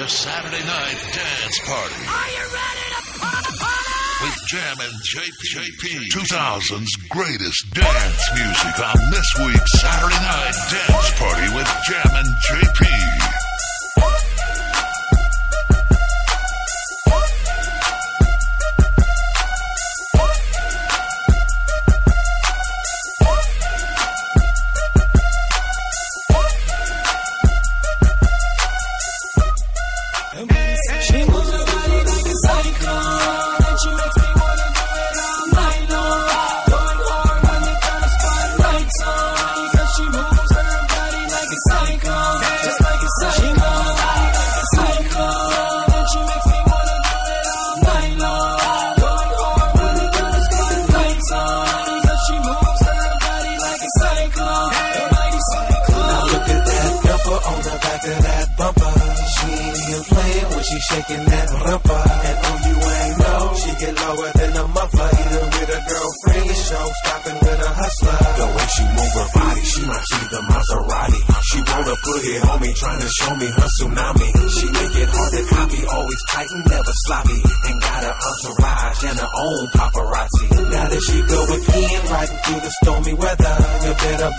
the Saturday Night Dance Party. Are you ready to party? With Jammin JP, 2000's greatest dance music on this week's Saturday Night Dance Party with Jammin JP.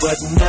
but.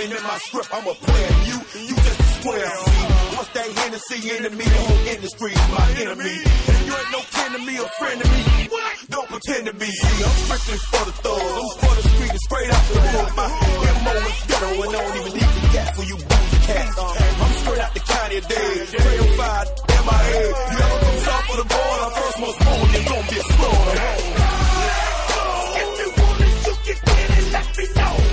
ain't in my script, I'm a player. You, you just a square. Once that Hennessy into me, the whole industry's my enemy. And you ain't no kin to me or friend to me. Don't pretend to be. See, I'm strictly for the thugs. I'm for the street and straight out the hood. My MO is ghetto and I don't even need the gas for you boozy cats. I'm straight out the county day. Trail five, MIA. You ever come south for the border, first most born, you're gonna be a slaughter. If you want it, you can get it, let me know.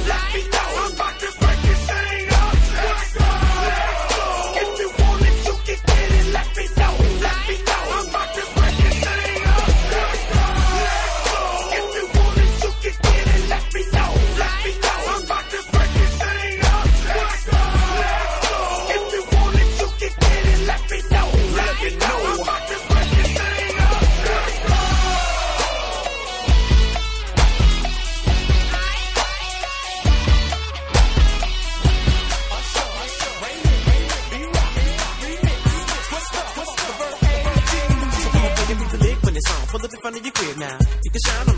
Can shine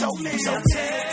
know what it is. Show me. So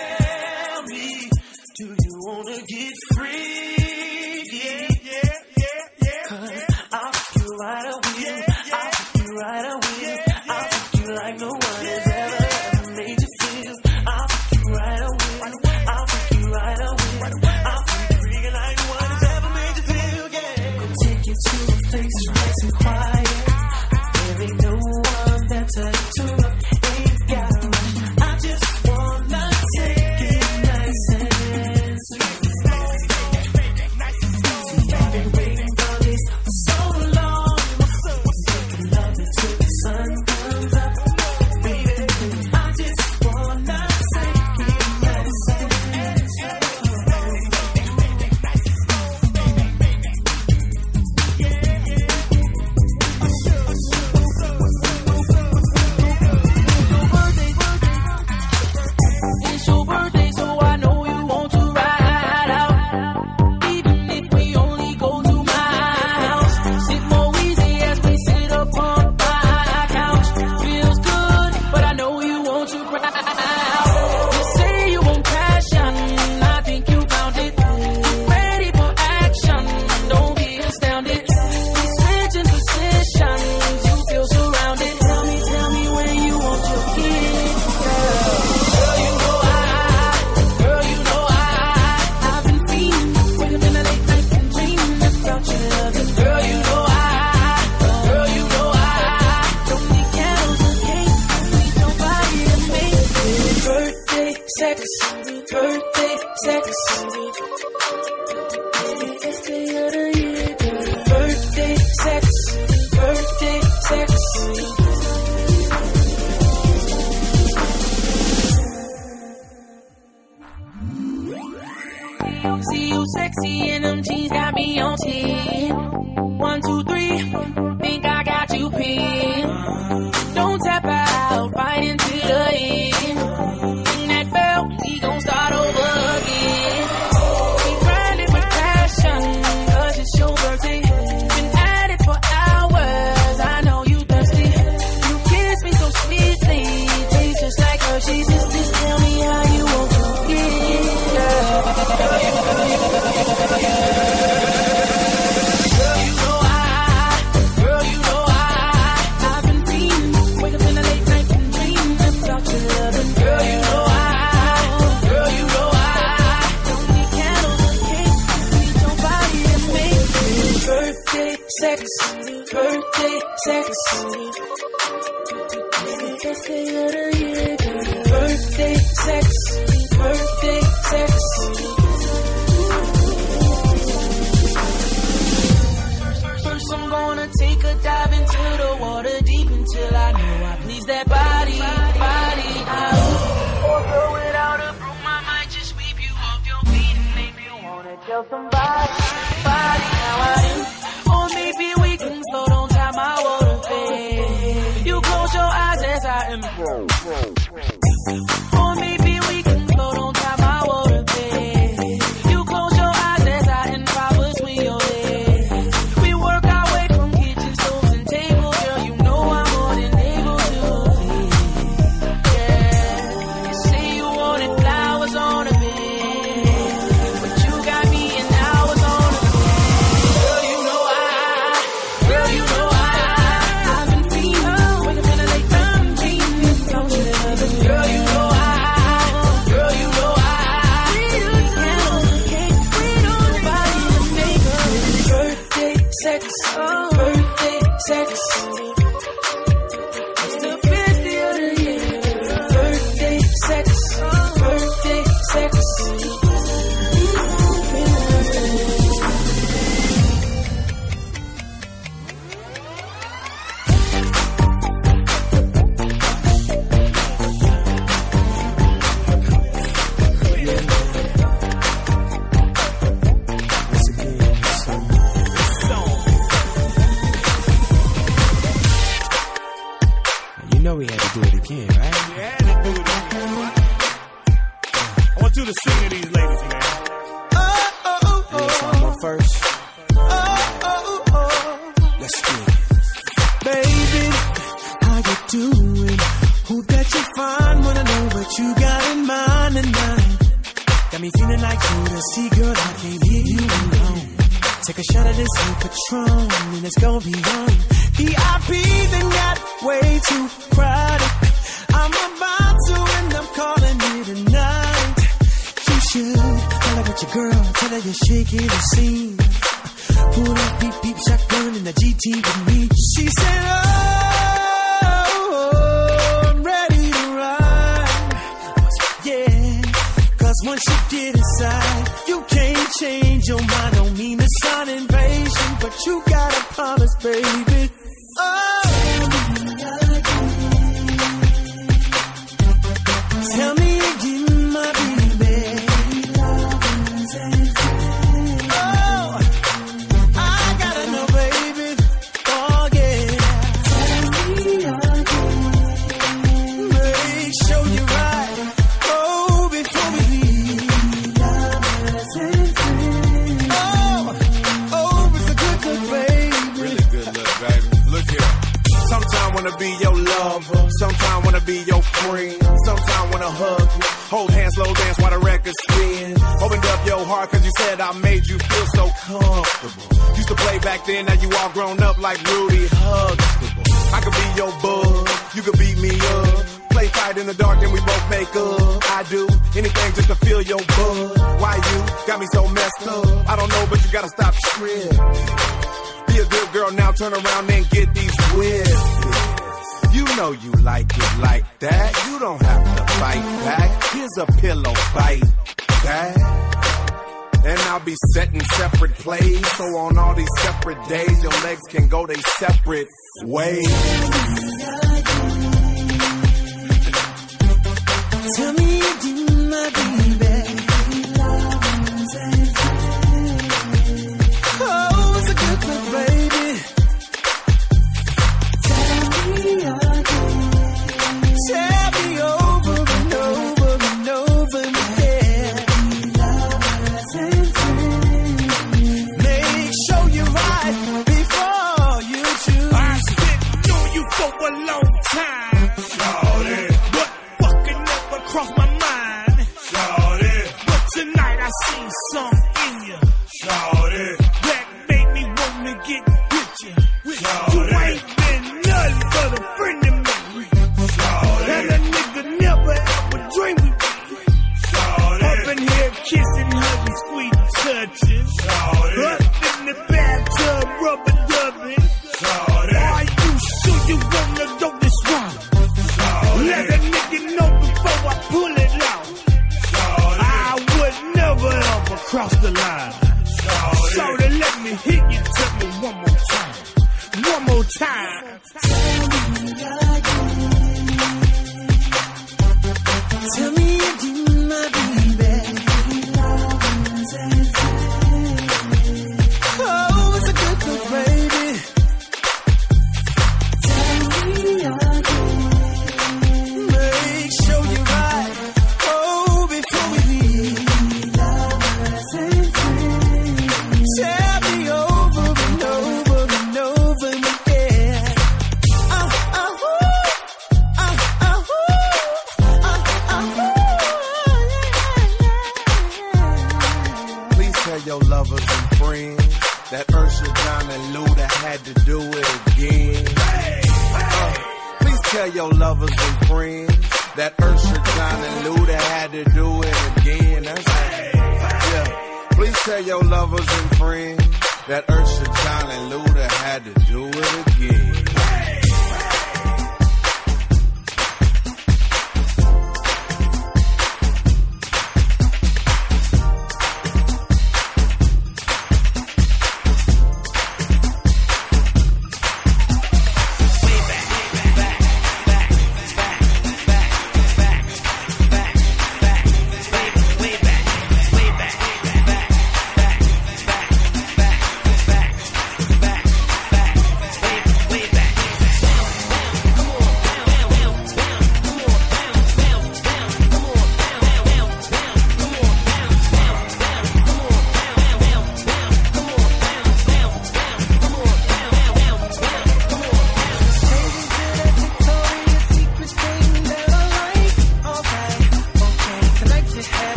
long time.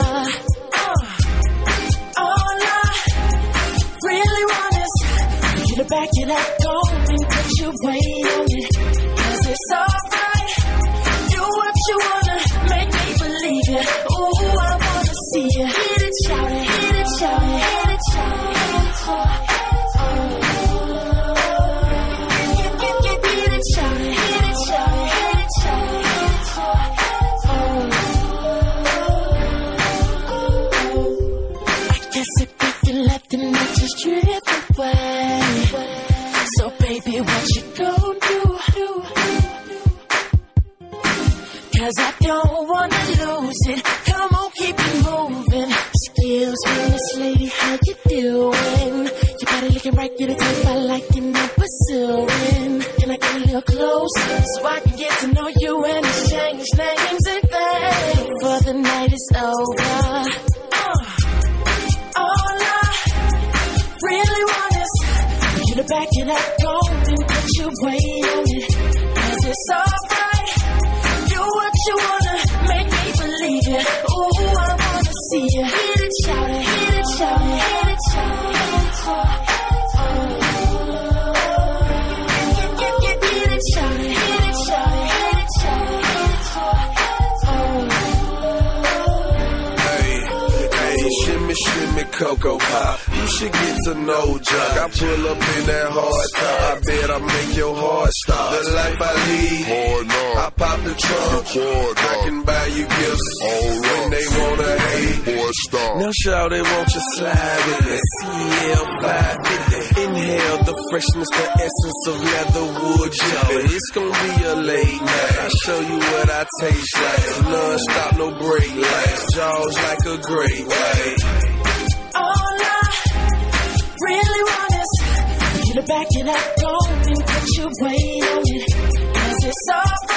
Uh, back it up, go and put your weight on it. Cause it's alright, do what you want. she gets a no job. I pull up in that hard top. I bet I make your heart stop. The life I lead, hard knock. I pop the trunk. Hard. I can buy you gifts All when they wanna hate. Boy, stop. Now shout they want you slide with it. CL 550. Inhale the freshness, the essence of leatherwood jelly. It's gonna be a late night. I show you what I taste like. No stop, no break lights. Jaws like a great white. you to back it up, go and put your weight on it. Cause it's all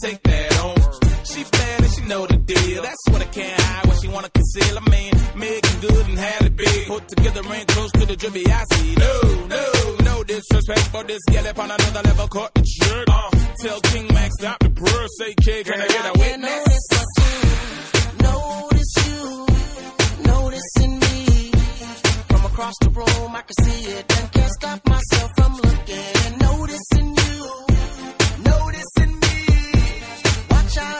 take that on. She and she know the deal. That's what I can't hide, what she wanna conceal. I mean, making good and have it big. Put together and close to the drippy. I see no, no, no disrespect for this gal on another level. Caught the jerk. Uh, tell King Max stop the press, Say, kid, can I get a witness? Notice you, noticing me from across the room. I can see it and can't stop myself from looking and noticing. You. child.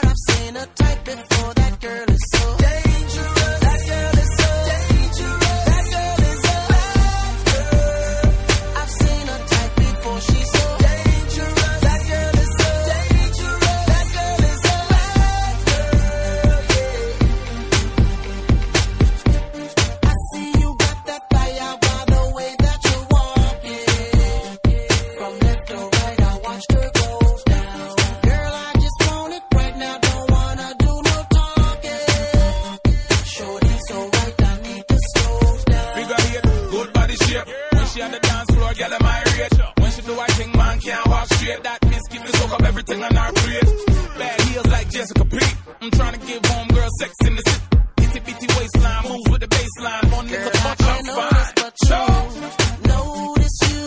get that soak up everything on our. Bad heels like Jessica I'm trying to give homegirl sex in the city. Itty bitty waistline, moves with the baseline. One nigga, fuck, I'm fine. Notice you,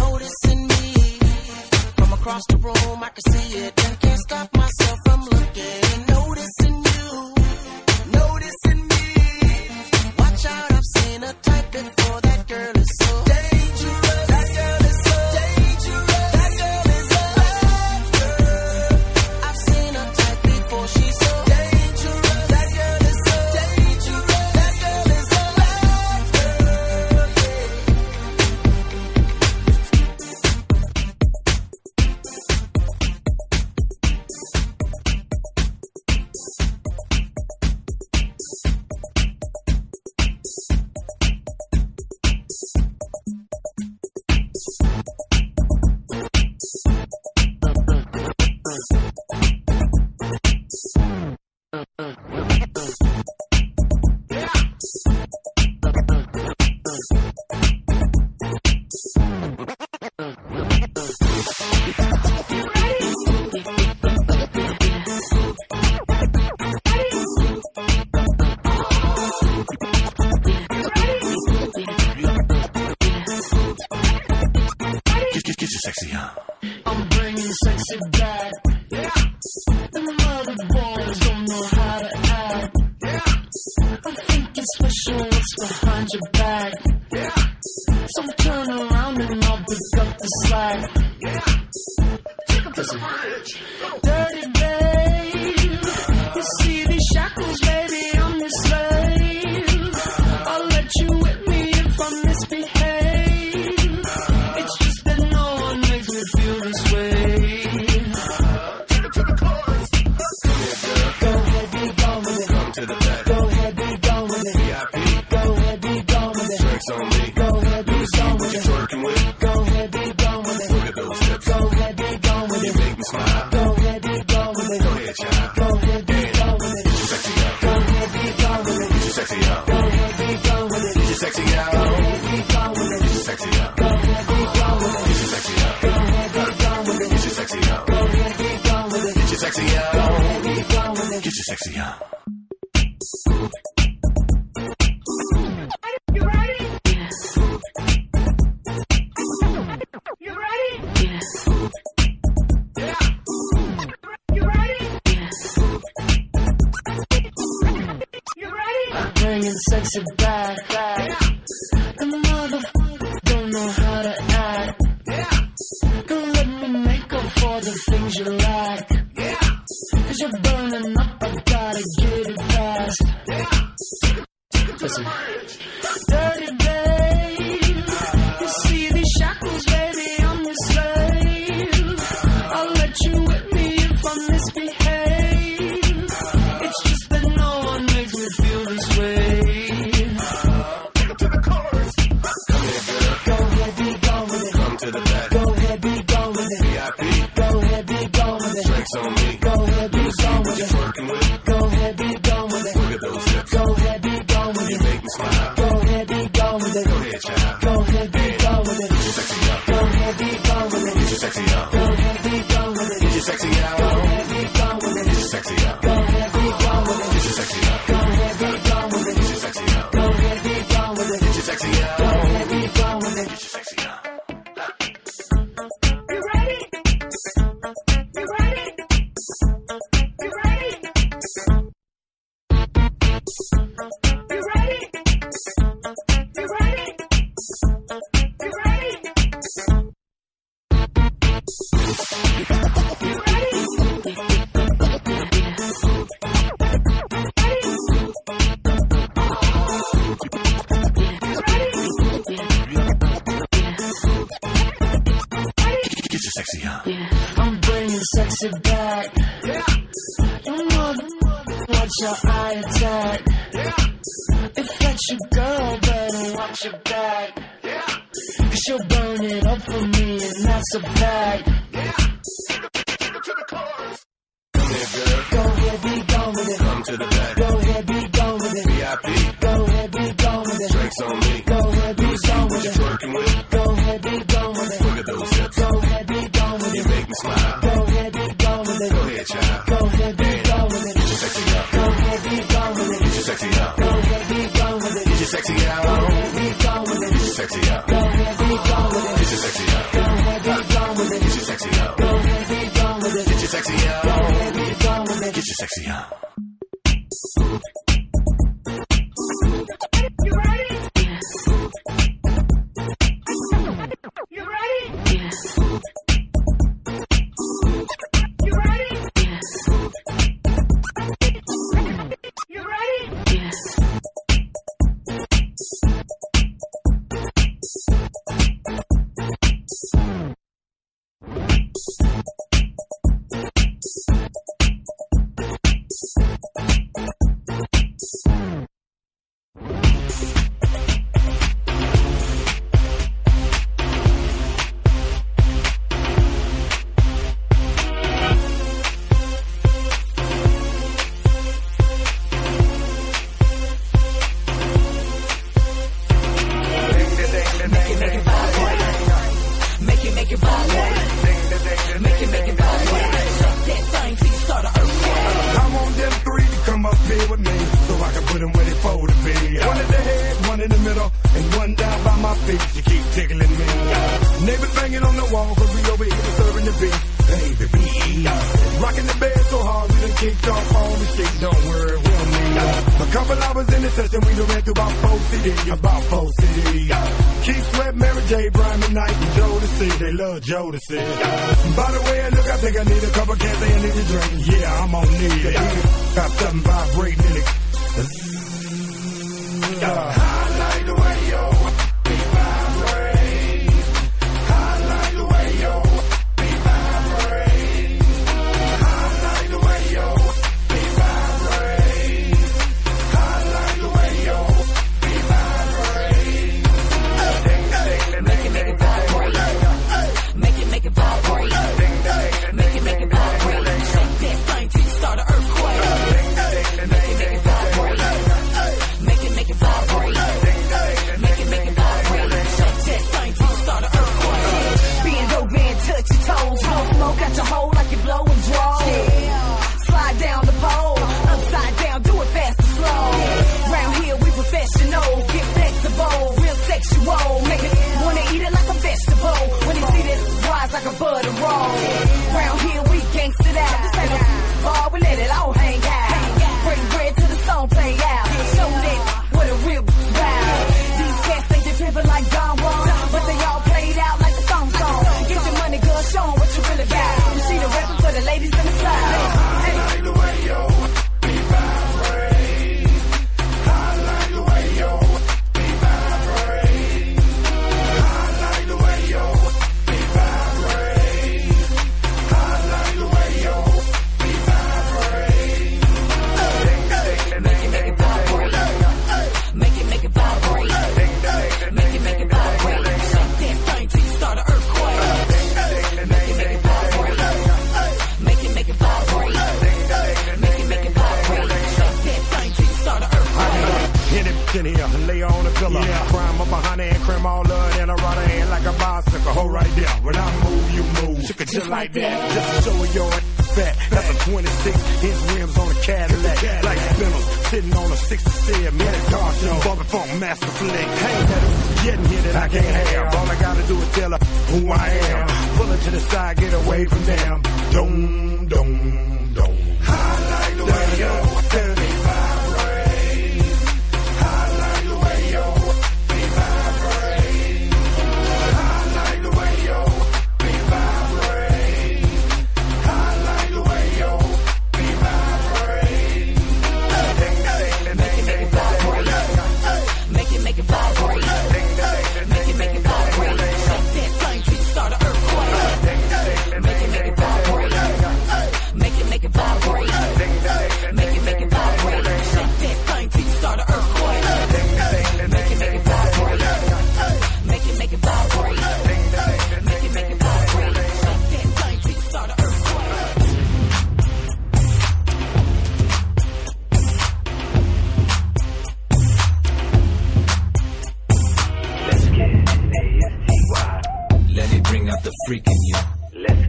noticing me. From across the room, I can see it. And can't stop myself from looking. Noticing you, noticing me. Watch out, I've seen a type before. sexy on. Get your sexy on. You ready? You ready? Yeah. You ready? Yes. You ready? Bringing sexy back, back. Couple hours in the session, we done read through about four cities. About four cities. Yeah. Keith Sweat, Mary J, Brian McKnight, and Jodeci. They love Jodeci. Yeah. By the way, I look, I think I need a cup of cancer and need a drink. Yeah, I'm on need. Yeah. Got something vibrating in it. Yeah.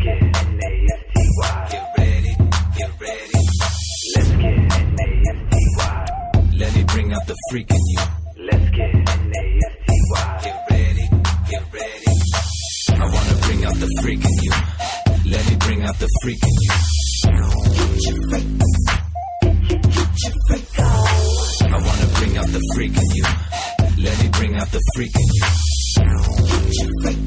Freak in you. Ready? Get ready. Let me bring up the freaking you. Let's get nasty. You ready? You ready? I want to bring up the freaking you. Let me bring out the freaking you. You Let me bring out the freak in you.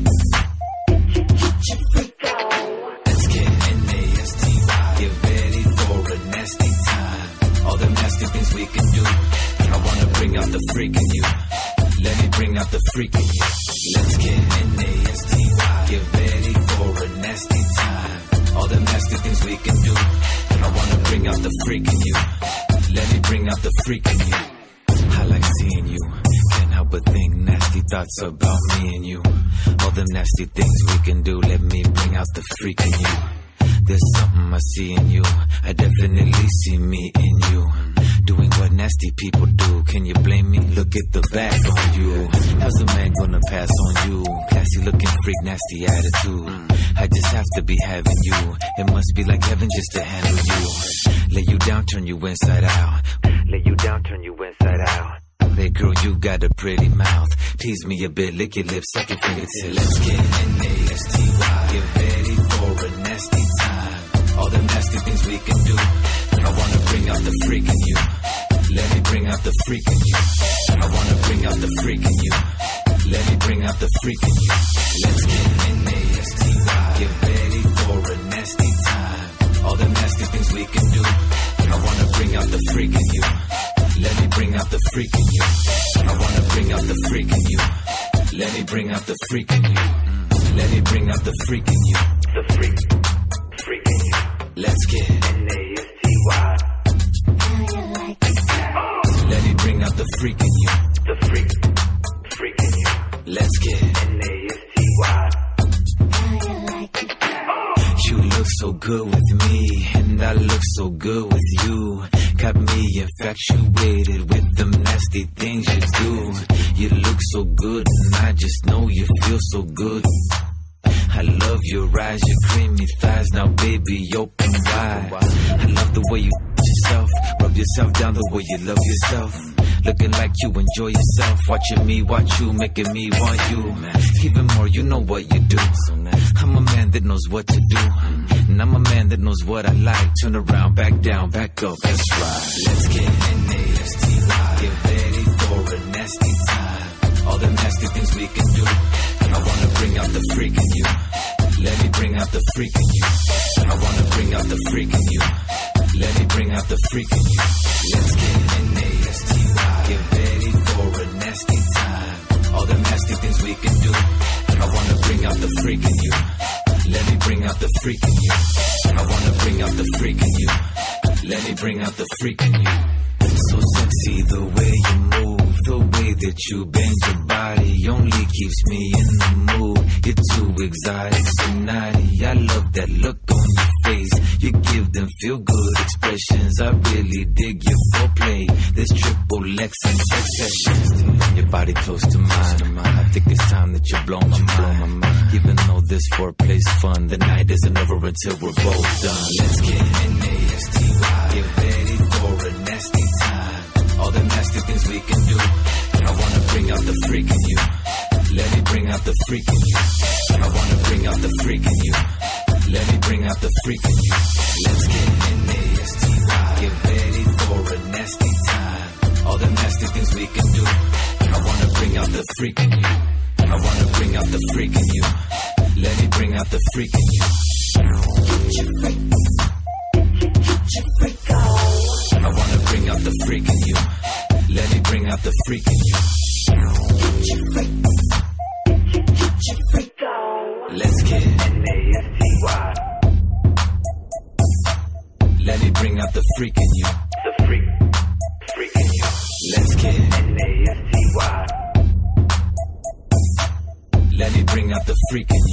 Out the freak in you. Let me bring out the freak in you. Let's get N-A-S-T-Y. Get ready for a nasty time. All the nasty things we can do. And I wanna bring out the freak in you. Let me bring out the freak in you. I like seeing you. Can't help but think nasty thoughts about me and you. All the nasty things we can do. Let me bring out the freak in you. There's something I see in you. I definitely see me in you. Doing what nasty people do. Can you blame me? Look at the back on you. How's a man gonna pass on you? Classy looking freak, nasty attitude. I just have to be having you. It must be like heaven just to handle you. Lay you down, turn you inside out. Lay you down, turn you inside out. Hey girl, you got a pretty mouth. Tease me a bit, lick your lips, suck your fingertips. Let's get N-A-S-T-Y. Get ready for a nasty time. All the nasty things we can do. I wanna bring out the freak in you. Let me bring out the freak in you. I wanna bring out the freak in you. Let me bring out the freak in you. Let's get in N-A-S-T-Y. Get ready for a nasty time. All the nasty things we can do. I wanna bring out the freak in you. Let me bring out the freak in you. I wanna bring out the freak in you. Let me bring out the freak in you. Let me bring out the freak in you. The freak, freak in you. Let's get freak in you. The freak, freak in you. Let's get N-A-S-T-Y. You look so good with me, and I look so good with you. Got me infatuated with them nasty things you do. You look so good, and I just know you feel so good. I love your eyes, your creamy thighs. Now, baby, open wide. I love the way you yourself, rub yourself down the way you love yourself. Looking like you enjoy yourself, watching me watch you, making me want you. Even more, you know what you do. I'm a man that knows what to do, and I'm a man that knows what I like. Turn around, back down, back up, that's right. Let's get N-A-S-T-Y. Get ready for a nasty time. All the nasty things we can do. I wanna bring out the freak in you. Let me bring out the freak in you. I wanna bring out the freak in you. Let me bring out the freak in you. Let's get N-A-S-T-Y. Nasty time. All the nasty things we can do. And I wanna bring out the freak in you. Let me bring out the freak in you. I wanna bring out the freak in you. Let me bring out the freak in you. So sexy the way you move, way that you bend your body only keeps me in the mood. You're too exotic, so naughty. I love that look on your face. You give them feel good expressions. I really dig your foreplay. This triple X and sex sessions. Your body close to mine. I think it's time that you blow my mind. Even though this foreplay's fun, the night isn't over until we're both done. Let's get N-A-S-T-Y. Get ready for a nasty time. All the nasty things we can do. Bring out the freak in you. Let me bring out the freak in you. I wanna bring out the freak in you. Let me bring out the freak in you. Let's get in N-A-S-T-Y. Get ready for a nasty time. All the nasty things we can do. I wanna bring out the freak in you. I wanna bring out the freak in you. Let me bring out the freak in you. I wanna bring out the freak in you. Let me bring out the freak in you. Let's get N-A-S-T-Y. Let me bring out the freak in you. The freak, freak in you. Let's get N-A-S-T-Y. Let me bring out the freak in you.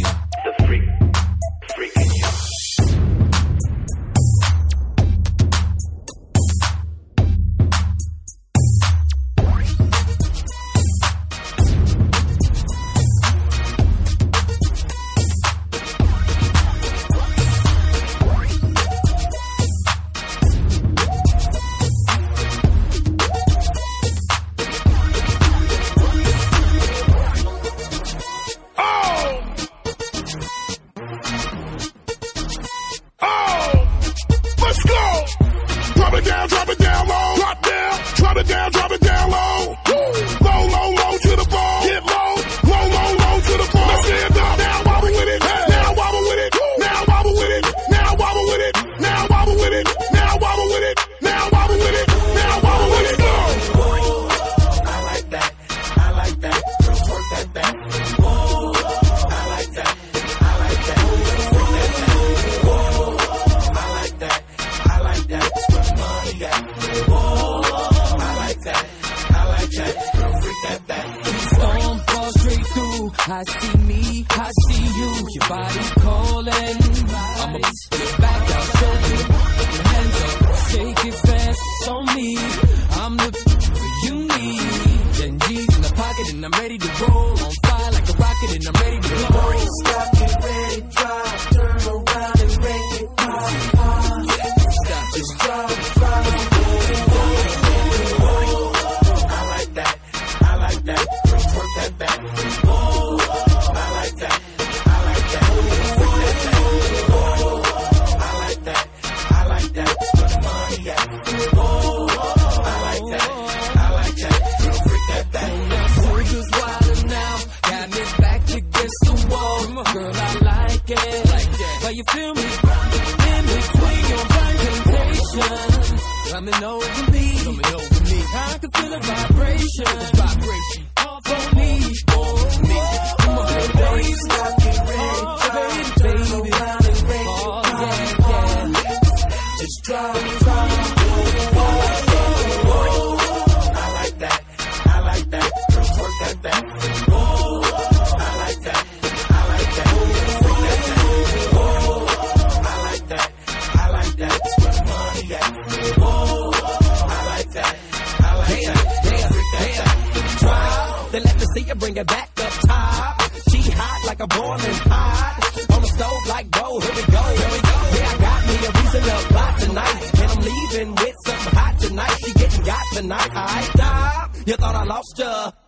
Hot like a boiling pot. On the stove like whoa, here we go, here we go. Yeah, I got me a reason to fly tonight. And I'm leaving with something hot tonight. She getting got tonight. I stop. You thought I lost ya.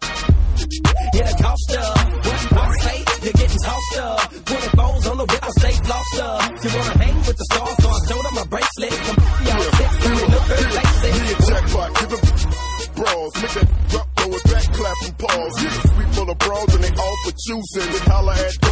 shoes in. Holla at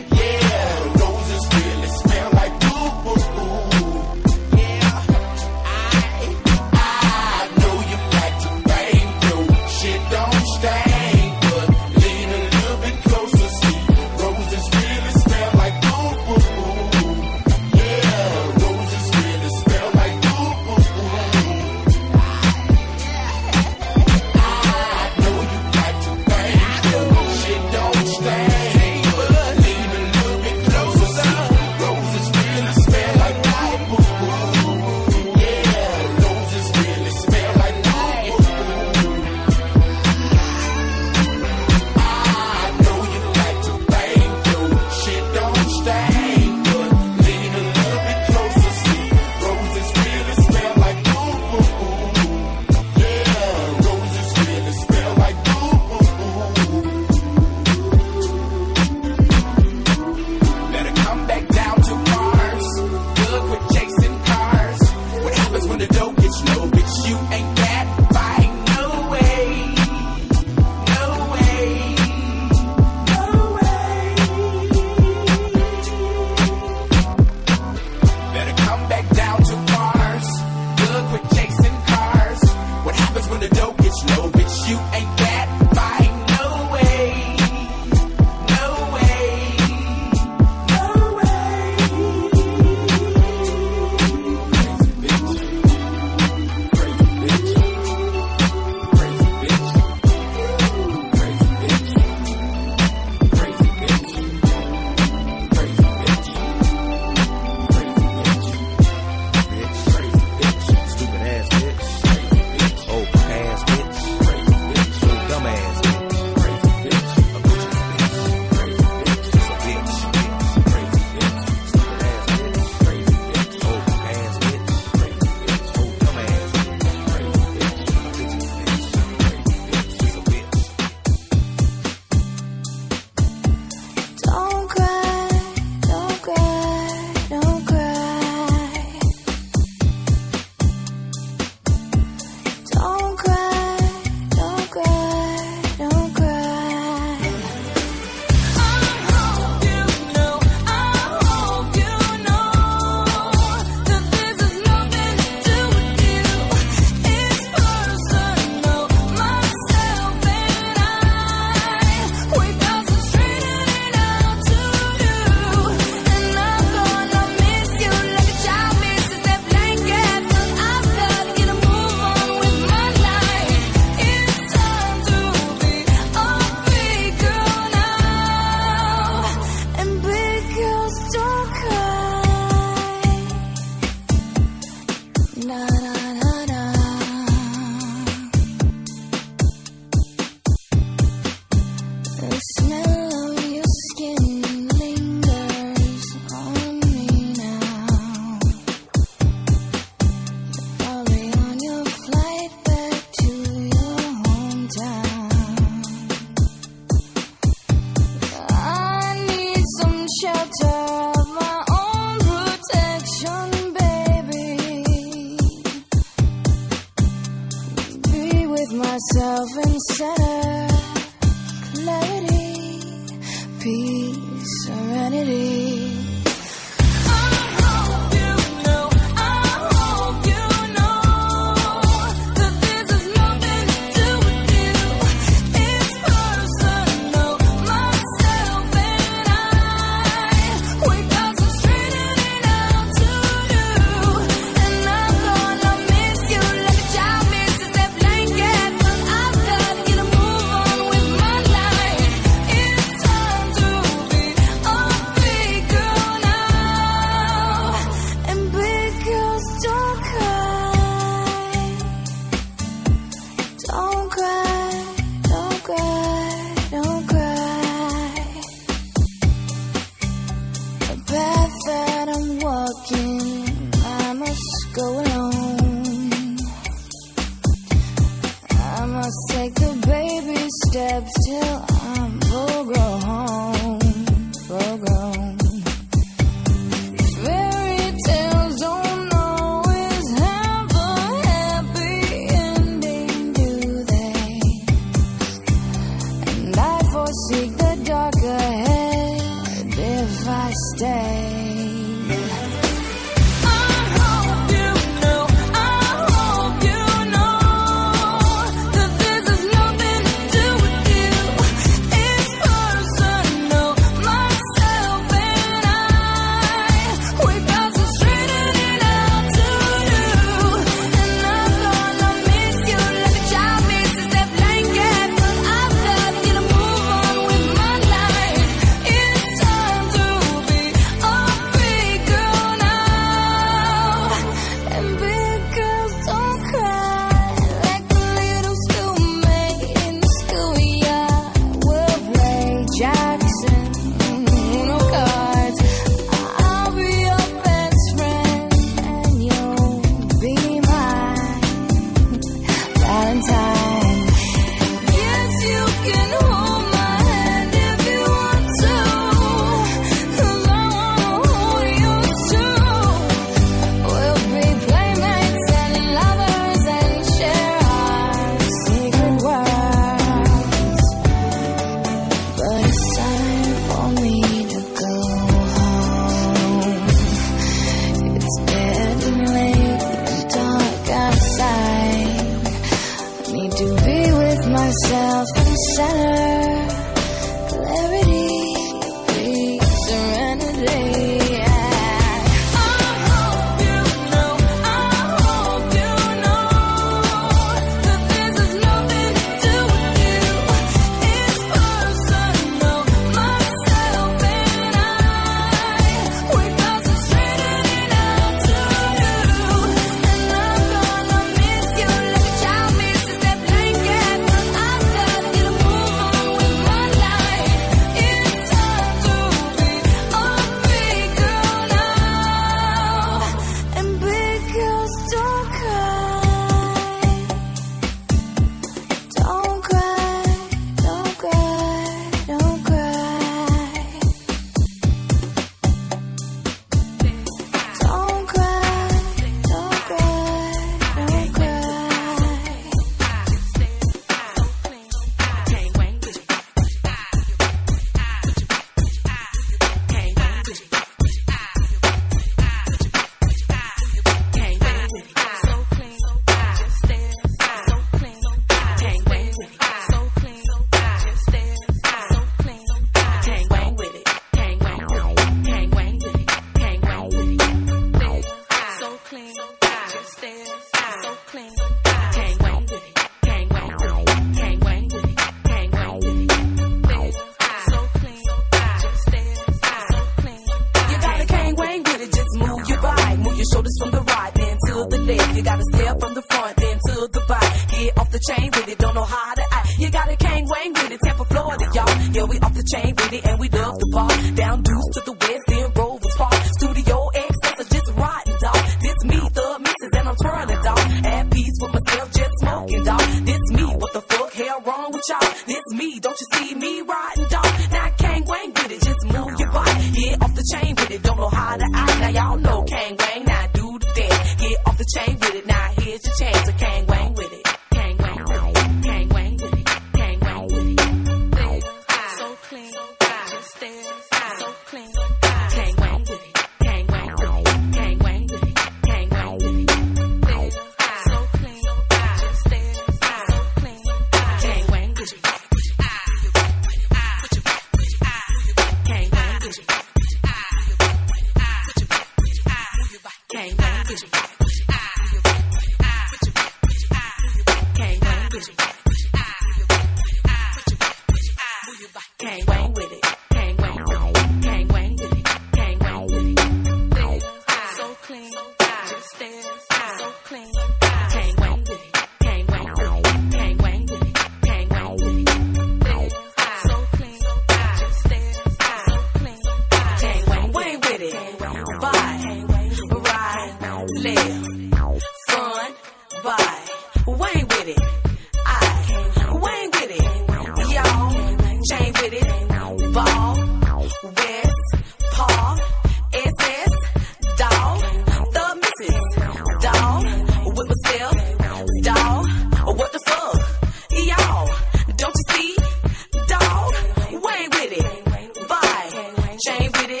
chain with it.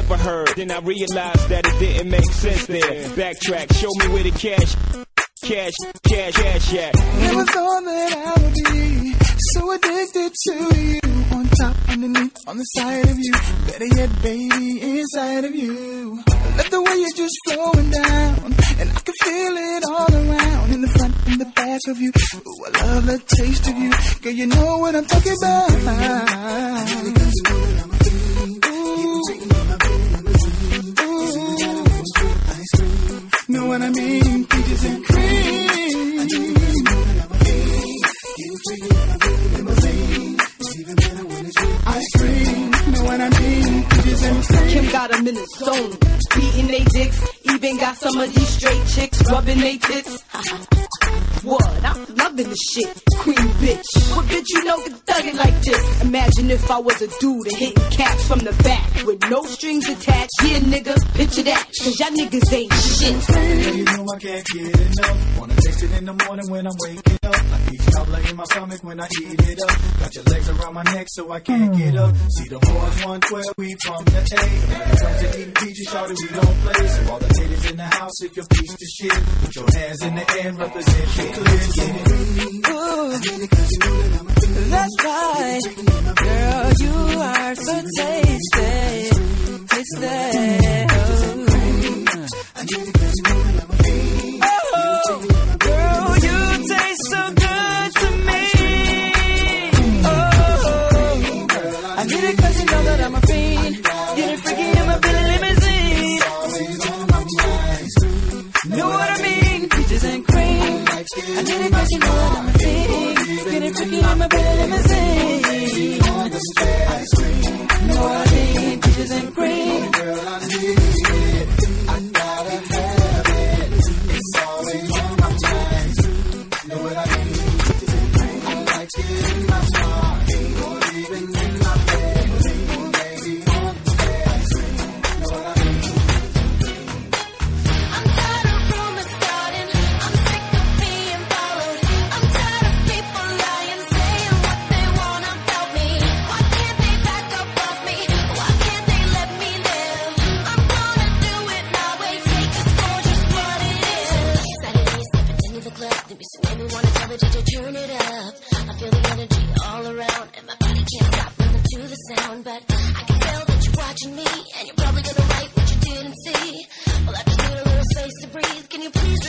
ever heard. Then I realized that it didn't make sense there. Backtrack, show me where the cash cookies and cream. Ice cream, know what I mean? Cookies and cream. Kim got a Minnesota, beating they dicks. Even got some of these straight chicks rubbing they tits. what? I'm loving the shit, queen bitch. What bitch you know can thug it like this? Imagine if I was a dude and hitting cats from the back with no strings attached. Yeah, nigga, picture that, cause y'all niggas ain't shit. Yeah, you know I can't get enough. Wanna taste it in the morning when I'm waking up. Like each tablet in my stomach when I eat it up. Got your legs around my neck so I can't get up. See the boys 112, we from the A. When it comes to eating peaches, shawty, we don't play. So all the ladies in the house, if you're piece of shit, put your hands in the air and represent it. That's right. Girl, you are so tasty. Tasty. Oh, I need it cause you know that I'm a fiend. Get it freaky in my bed, Billy limousine. Know what I mean? Peaches and cream. Girl, I need sound. But I can tell that you're watching me, and you're probably gonna write what you didn't see. Well, I just need a little space to breathe. Can you please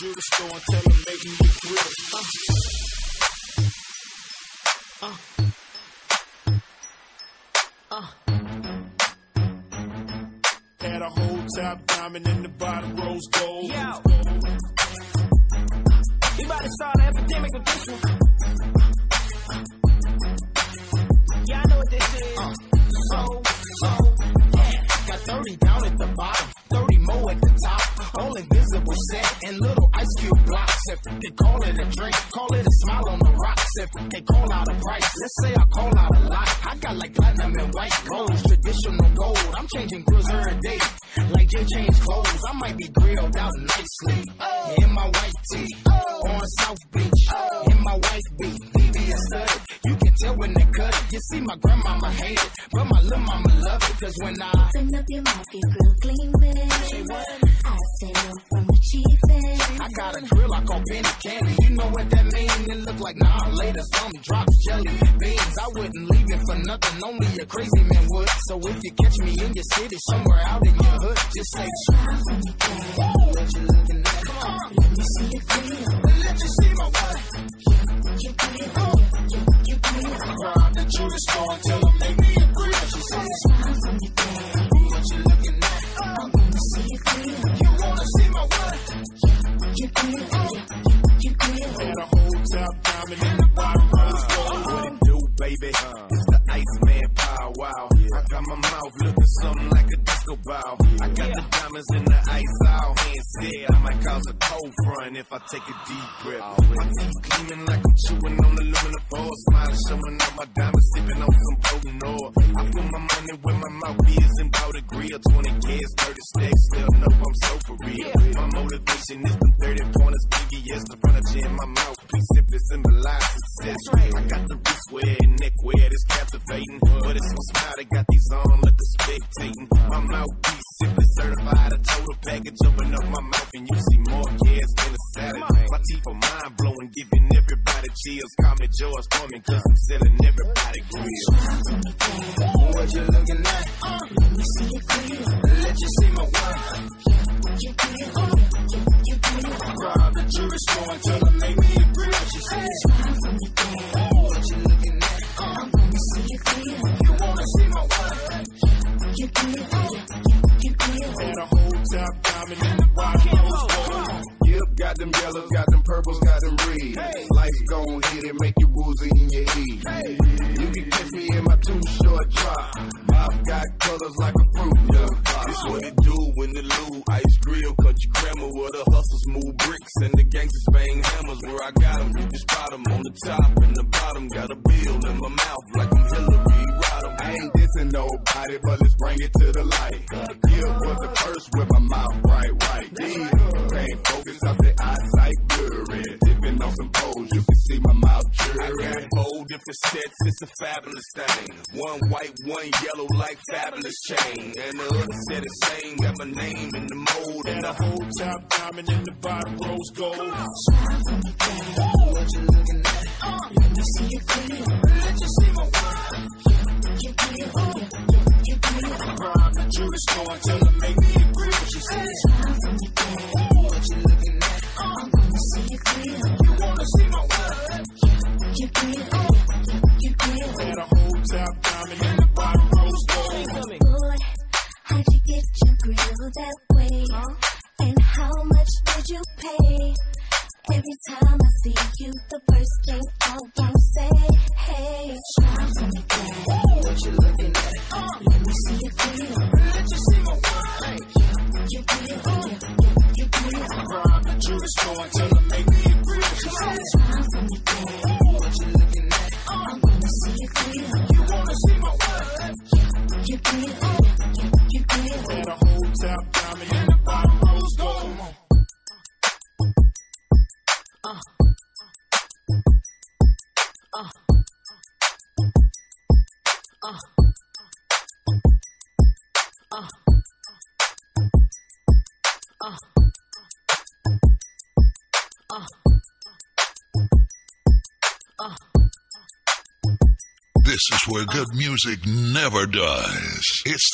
jewelry store and tell him make me the grill.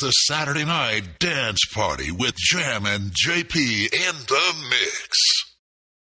the Saturday night dance party with Jammin JP in the mix.